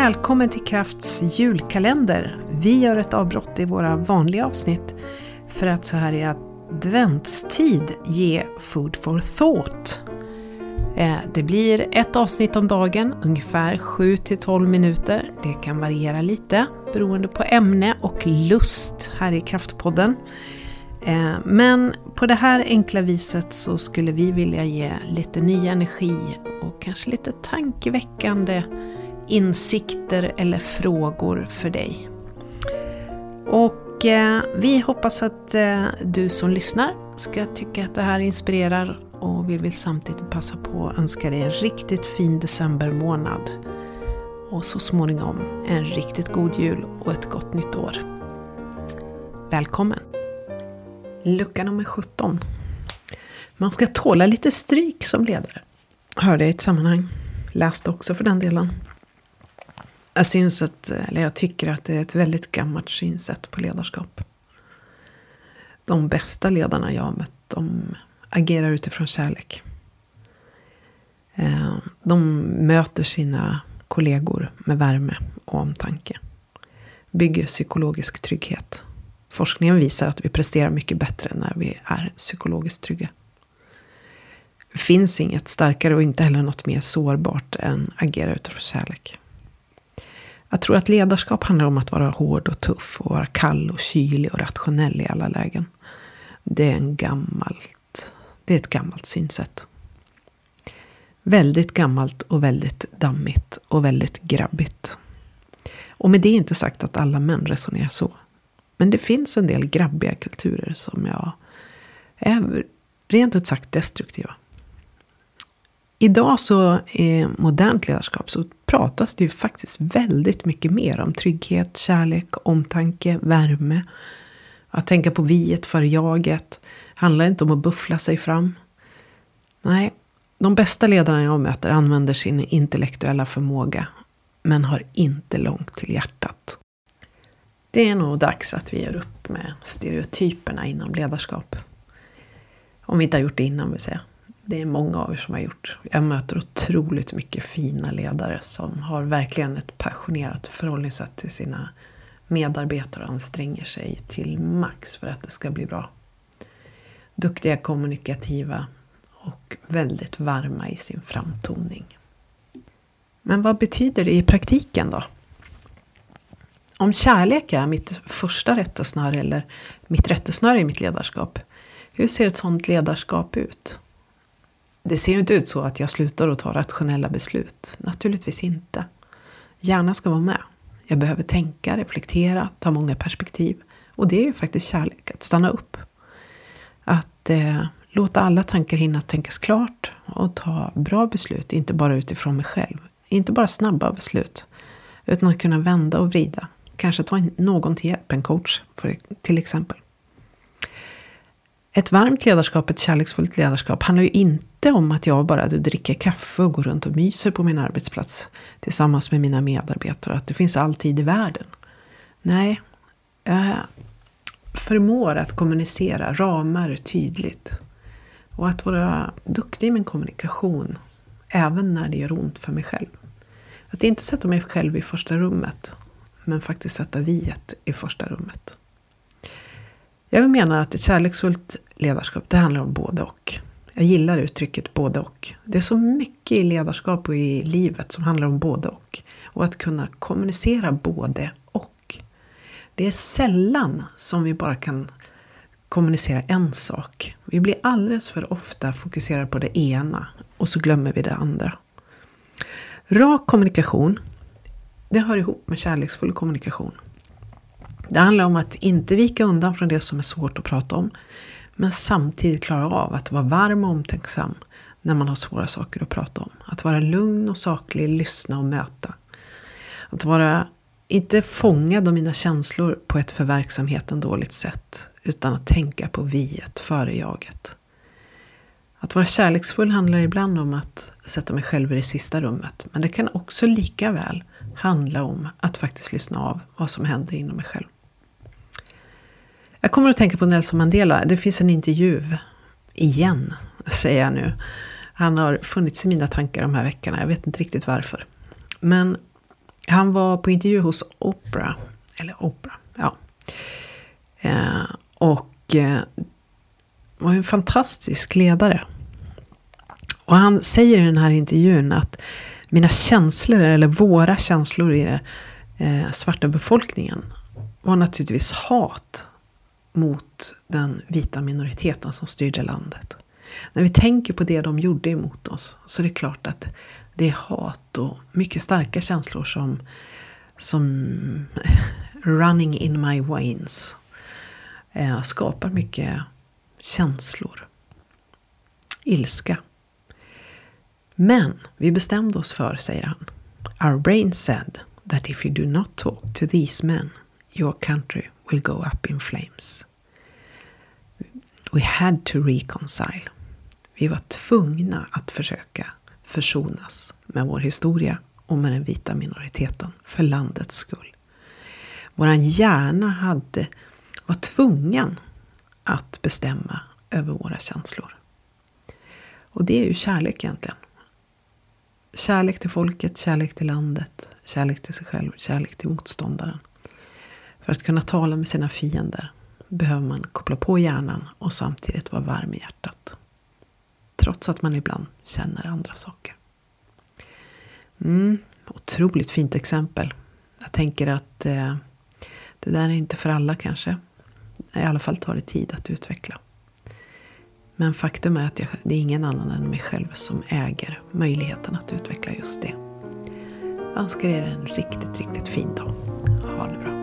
Välkommen till Krafts julkalender. Vi gör ett avbrott i våra vanliga avsnitt för att så här i adventstid ge food for thought. Eh, det blir ett avsnitt om dagen, ungefär 7-12 minuter. Det kan variera lite beroende på ämne och lust här i Kraftpodden. Eh, men på det här enkla viset så skulle vi vilja ge lite ny energi och kanske lite tankeväckande insikter eller frågor för dig. Och eh, vi hoppas att eh, du som lyssnar ska tycka att det här inspirerar och vi vill samtidigt passa på att önska dig en riktigt fin decembermånad. Och så småningom en riktigt god jul och ett gott nytt år. Välkommen! Lucka nummer 17. Man ska tåla lite stryk som ledare. Hörde jag i ett sammanhang. Läste också för den delen. Eh, jag syns att, eller jag tycker att det är ett väldigt gammalt synsätt på ledarskap. De bästa ledarna jag har mött, de agerar utifrån kärlek. Eh, de möter sina kollegor med värme och omtanke. Bygger psykologisk trygghet. Forskningen visar att vi presterar mycket bättre när vi är psykologiskt trygga. Det finns inget starkare och inte heller något mer sårbart än agera utifrån kärlek. Jag tror att ledarskap handlar om att vara hård och tuff och vara kall och kylig och rationell i alla lägen. Det är, en gammalt, det är ett gammalt synsätt. Väldigt gammalt och väldigt dammigt och väldigt grabbigt. Och med det inte sagt att alla män resonerar så. Men det finns en del grabbiga kulturer som jag är rent ut sagt destruktiva. Idag så är modernt ledarskap så pratas det ju faktiskt väldigt mycket mer om trygghet, kärlek, omtanke, värme. Att tänka på viet för jaget. Handlar inte om att buffla sig fram. Nej, de bästa ledarna jag möter använder sin intellektuella förmåga men har inte långt till hjärtat. Det är nog dags att vi gör upp med stereotyperna inom ledarskap. Om vi inte har gjort det innan vill säga. Det är många av er som har gjort. Jag möter otroligt mycket fina ledare som har verkligen ett passionerat förhållningssätt till sina medarbetare och anstränger sig till max för att det ska bli bra. Duktiga, kommunikativa och väldigt varma i sin framtoning. Men vad betyder det i praktiken då? Om kärlek är mitt första rättesnöre eller mitt rättesnöre i mitt ledarskap, hur ser ett sådant ledarskap ut? Det ser ju inte ut så att jag slutar att ta rationella beslut. Naturligtvis inte. Hjärnan ska vara med. Jag behöver tänka, reflektera, ta många perspektiv. Och det är ju faktiskt kärlek, att stanna upp. Att eh, låta alla tankar hinna tänkas klart och ta bra beslut, inte bara utifrån mig själv. Inte bara snabba beslut, utan att kunna vända och vrida. Kanske ta någon till hjälp, en coach för, till exempel. Ett varmt ledarskap, ett kärleksfullt ledarskap handlar ju inte om att jag bara dricker kaffe och går runt och myser på min arbetsplats tillsammans med mina medarbetare. Att det finns all tid i världen. Nej, jag förmår att kommunicera ramar tydligt. Och att vara duktig i min kommunikation även när det gör ont för mig själv. Att inte sätta mig själv i första rummet men faktiskt sätta viet i första rummet. Jag menar att ett kärleksfullt ledarskap, det handlar om både och. Jag gillar uttrycket både och. Det är så mycket i ledarskap och i livet som handlar om både och. Och att kunna kommunicera både och. Det är sällan som vi bara kan kommunicera en sak. Vi blir alldeles för ofta fokuserade på det ena och så glömmer vi det andra. Rak kommunikation, det hör ihop med kärleksfull kommunikation. Det handlar om att inte vika undan från det som är svårt att prata om. Men samtidigt klara av att vara varm och omtänksam när man har svåra saker att prata om. Att vara lugn och saklig, lyssna och möta. Att vara inte fångad av mina känslor på ett för verksamheten dåligt sätt. Utan att tänka på viet före jaget. Att vara kärleksfull handlar ibland om att sätta mig själv i det sista rummet. Men det kan också lika väl handla om att faktiskt lyssna av vad som händer inom mig själv. Jag kommer att tänka på Nelson Mandela. Det finns en intervju, igen, säger jag nu. Han har funnits i mina tankar de här veckorna. Jag vet inte riktigt varför. Men Han var på intervju hos Oprah, eller Oprah, ja. Eh, och eh, var en fantastisk ledare. Och han säger i den här intervjun att mina känslor, eller våra känslor i den eh, svarta befolkningen var naturligtvis hat mot den vita minoriteten som styrde landet. När vi tänker på det de gjorde emot oss så är det klart att det är hat och mycket starka känslor som, som running in my veins eh, skapar mycket känslor. Ilska. Men vi bestämde oss för, säger han, Our brain said that if you do not talk to these men, your country will go up in flames. We had to reconcile. Vi var tvungna att försöka försonas med vår historia och med den vita minoriteten för landets skull. Våran hjärna hade, var tvungen att bestämma över våra känslor. Och det är ju kärlek egentligen. Kärlek till folket, kärlek till landet, kärlek till sig själv, kärlek till motståndaren. För att kunna tala med sina fiender behöver man koppla på hjärnan och samtidigt vara varm i hjärtat. Trots att man ibland känner andra saker. Mm, otroligt fint exempel. Jag tänker att eh, det där är inte för alla kanske. I alla fall tar det tid att utveckla. Men faktum är att jag, det är ingen annan än mig själv som äger möjligheten att utveckla just det. Jag önskar er en riktigt, riktigt fin dag. Ha det bra.